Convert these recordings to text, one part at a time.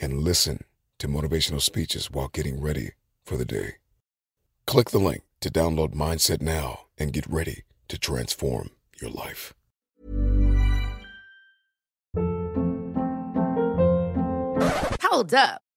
and listen to motivational speeches while getting ready for the day. Click the link to download Mindset now and get ready to transform your life. Hold up.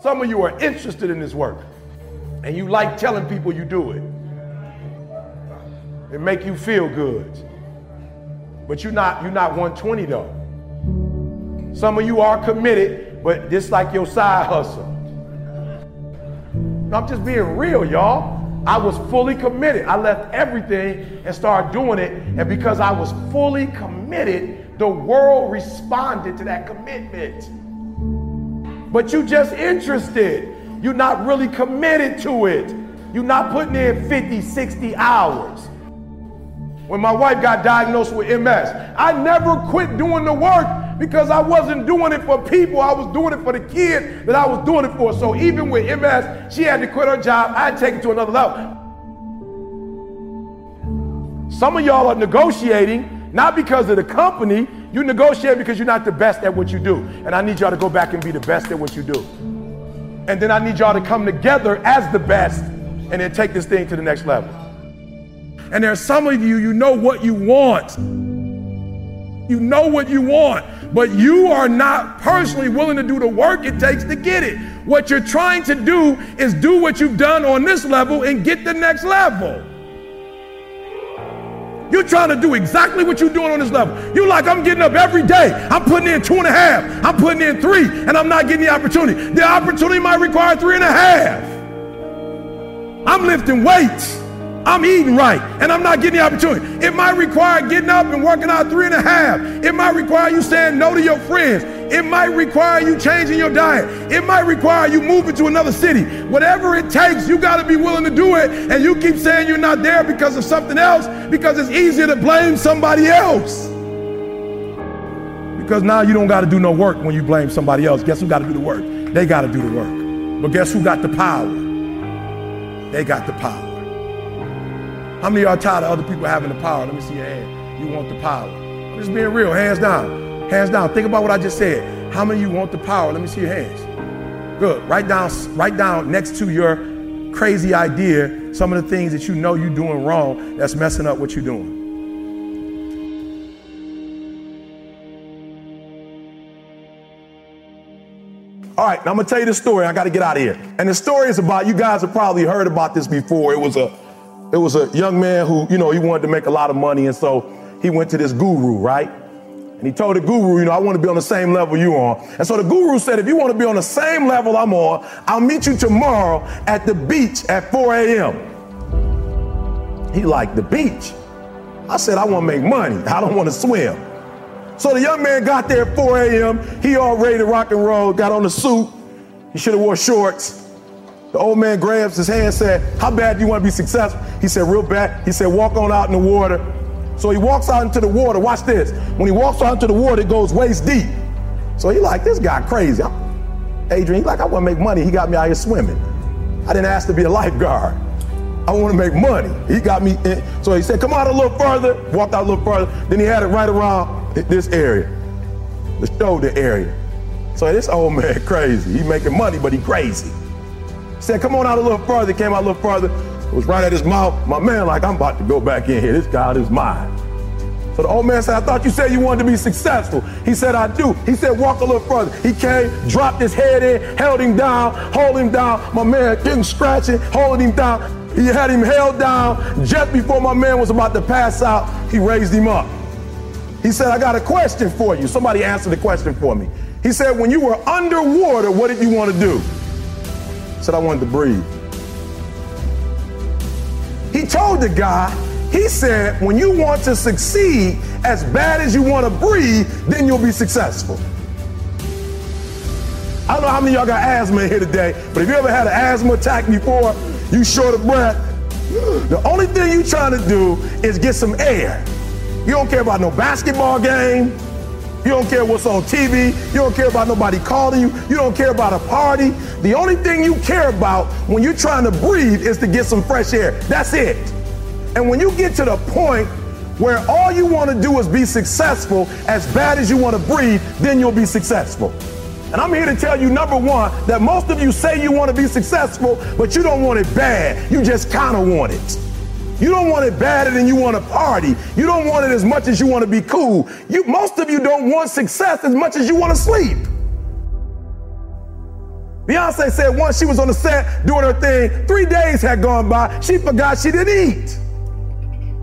Some of you are interested in this work and you like telling people you do it. It make you feel good. But you're not you're not 120 though. Some of you are committed, but this like your side hustle. I'm just being real, y'all. I was fully committed. I left everything and started doing it. And because I was fully committed, the world responded to that commitment. But you just interested. You're not really committed to it. You're not putting in 50, 60 hours. When my wife got diagnosed with MS, I never quit doing the work because I wasn't doing it for people. I was doing it for the kid that I was doing it for. So even with MS, she had to quit her job. I take it to another level. Some of y'all are negotiating not because of the company, you negotiate because you're not the best at what you do. And I need y'all to go back and be the best at what you do. And then I need y'all to come together as the best and then take this thing to the next level. And there are some of you, you know what you want. You know what you want, but you are not personally willing to do the work it takes to get it. What you're trying to do is do what you've done on this level and get the next level. You're trying to do exactly what you're doing on this level. You're like, I'm getting up every day. I'm putting in two and a half. I'm putting in three, and I'm not getting the opportunity. The opportunity might require three and a half. I'm lifting weights. I'm eating right, and I'm not getting the opportunity. It might require getting up and working out three and a half. It might require you saying no to your friends. It might require you changing your diet. It might require you moving to another city. Whatever it takes, you got to be willing to do it. And you keep saying you're not there because of something else, because it's easier to blame somebody else. Because now you don't got to do no work when you blame somebody else. Guess who got to do the work? They got to do the work. But guess who got the power? They got the power. How many y'all tired of other people having the power? Let me see your hand. You want the power. I'm just being real. Hands down. Hands down. Think about what I just said. How many of you want the power? Let me see your hands. Good. Write down, write down next to your crazy idea, some of the things that you know you're doing wrong that's messing up what you're doing. All right, now I'm gonna tell you the story. I gotta get out of here. And the story is about you guys have probably heard about this before. It was a it was a young man who, you know, he wanted to make a lot of money, and so he went to this guru, right? And he told the guru, you know, I want to be on the same level you on. And so the guru said, if you want to be on the same level I'm on, I'll meet you tomorrow at the beach at 4 a.m. He liked the beach. I said, I want to make money. I don't want to swim. So the young man got there at 4 a.m. He all ready to rock and roll, got on the suit. He should have wore shorts. The old man grabs his hand and said, How bad do you want to be successful? He said, Real bad. He said, Walk on out in the water. So he walks out into the water. Watch this. When he walks out into the water, it goes waist deep. So he like, this guy crazy. Adrian, he like, I want to make money. He got me out here swimming. I didn't ask to be a lifeguard. I want to make money. He got me in. So he said, come out a little further. Walked out a little further. Then he had it right around this area, the shoulder area. So this old man crazy. He making money, but he crazy. Said, come on out a little further. Came out a little further. It was right at his mouth. My man, like, I'm about to go back in here. This God is mine. So the old man said, I thought you said you wanted to be successful. He said, I do. He said, walk a little further. He came, dropped his head in, held him down, hold him down. My man getting scratching, holding him down. He had him held down. Just before my man was about to pass out, he raised him up. He said, I got a question for you. Somebody answer the question for me. He said, when you were underwater, what did you want to do? Said, I wanted to breathe. He told the guy, he said, when you want to succeed as bad as you want to breathe, then you'll be successful. I don't know how many y'all got asthma here today, but if you ever had an asthma attack before, you short of breath, the only thing you trying to do is get some air. You don't care about no basketball game. You don't care what's on TV. You don't care about nobody calling you. You don't care about a party. The only thing you care about when you're trying to breathe is to get some fresh air. That's it. And when you get to the point where all you want to do is be successful as bad as you want to breathe, then you'll be successful. And I'm here to tell you, number one, that most of you say you want to be successful, but you don't want it bad. You just kind of want it. You don't want it badder than you want to party. You don't want it as much as you want to be cool. You, most of you don't want success as much as you want to sleep. Beyonce said once she was on the set doing her thing, three days had gone by. She forgot she didn't eat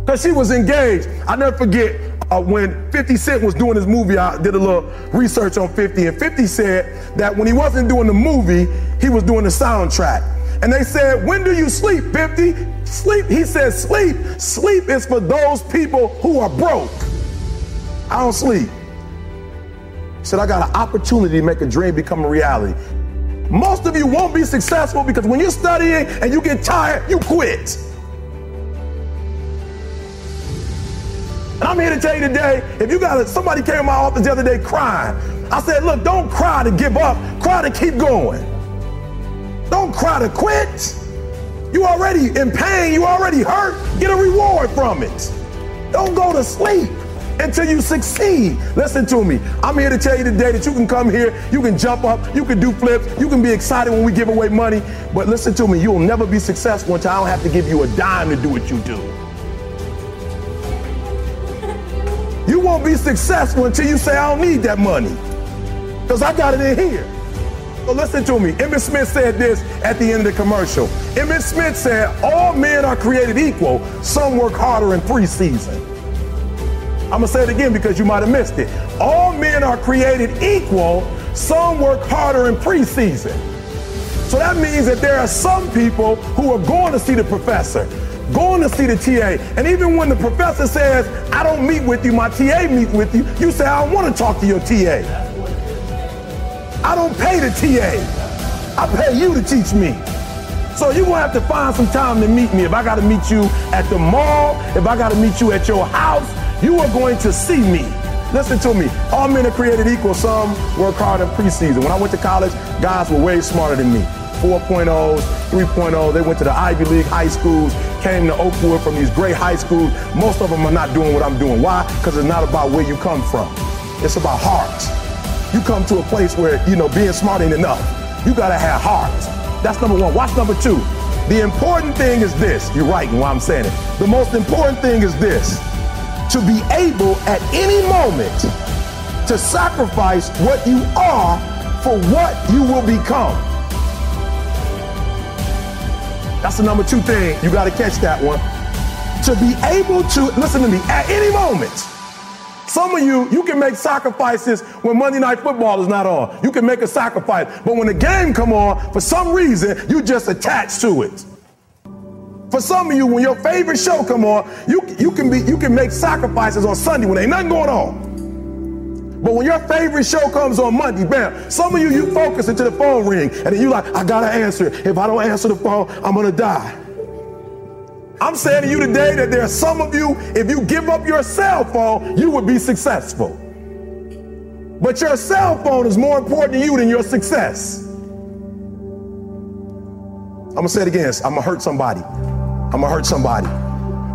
because she was engaged. I never forget uh, when 50 Cent was doing his movie. I did a little research on 50, and 50 said that when he wasn't doing the movie, he was doing the soundtrack. And they said, When do you sleep, 50? Sleep. He said, Sleep. Sleep is for those people who are broke. I don't sleep. He said, I got an opportunity to make a dream become a reality. Most of you won't be successful because when you're studying and you get tired, you quit. And I'm here to tell you today, if you got a, somebody came to my office the other day crying, I said, look, don't cry to give up, cry to keep going. Don't cry to quit. You already in pain, you already hurt. Get a reward from it. Don't go to sleep until you succeed. Listen to me. I'm here to tell you today that you can come here, you can jump up, you can do flips, you can be excited when we give away money. But listen to me, you'll never be successful until I don't have to give you a dime to do what you do. You won't be successful until you say, I don't need that money. Because I got it in here. So listen to me. Emmitt Smith said this at the end of the commercial. Emmitt Smith said, All men are created equal. Some work harder in preseason. I'm going to say it again because you might have missed it. All men are created equal. Some work harder in preseason. So that means that there are some people who are going to see the professor, going to see the TA. And even when the professor says, I don't meet with you, my TA meets with you, you say, I want to talk to your TA. I don't pay the TA. I pay you to teach me. So you're gonna have to find some time to meet me. If I gotta meet you at the mall, if I gotta meet you at your house, you are going to see me. Listen to me. All men are created equal. Some work hard in preseason. When I went to college, guys were way smarter than me. 4.0s, 3.0. They went to the Ivy League high schools, came to Oakwood from these great high schools. Most of them are not doing what I'm doing. Why? Because it's not about where you come from. It's about heart you come to a place where, you know, being smart ain't enough. You gotta have heart. That's number one. Watch number two. The important thing is this. You're right while I'm saying it. The most important thing is this to be able at any moment to sacrifice what you are for what you will become. That's the number two thing. You got to catch that one. To be able to, listen to me, at any moment. Some of you, you can make sacrifices when Monday Night Football is not on. You can make a sacrifice. But when the game come on, for some reason, you just attach to it. For some of you, when your favorite show come on, you, you can be you can make sacrifices on Sunday when ain't nothing going on. But when your favorite show comes on Monday, bam, some of you you focus until the phone ring, and then you like, I gotta answer it. If I don't answer the phone, I'm gonna die. I'm saying to you today that there are some of you, if you give up your cell phone, you would be successful. But your cell phone is more important to you than your success. I'm gonna say it again. I'm gonna hurt somebody. I'm gonna hurt somebody.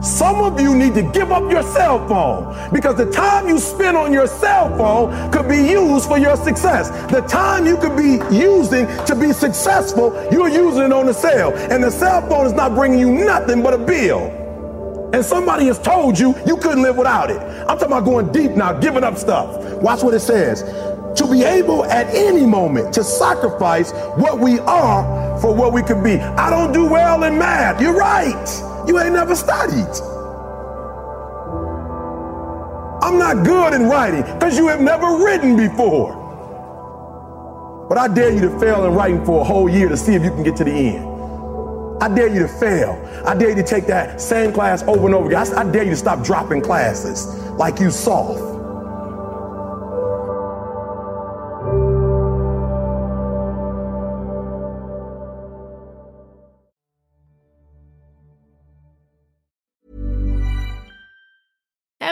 Some of you need to give up your cell phone because the time you spend on your cell phone could be used for your success. The time you could be using to be successful, you're using it on the cell. And the cell phone is not bringing you nothing but a bill. And somebody has told you you couldn't live without it. I'm talking about going deep now, giving up stuff. Watch what it says. To be able at any moment to sacrifice what we are for what we could be. I don't do well in math. You're right. You ain't never studied. I'm not good in writing because you have never written before. But I dare you to fail in writing for a whole year to see if you can get to the end. I dare you to fail. I dare you to take that same class over and over again. I, I dare you to stop dropping classes like you soft.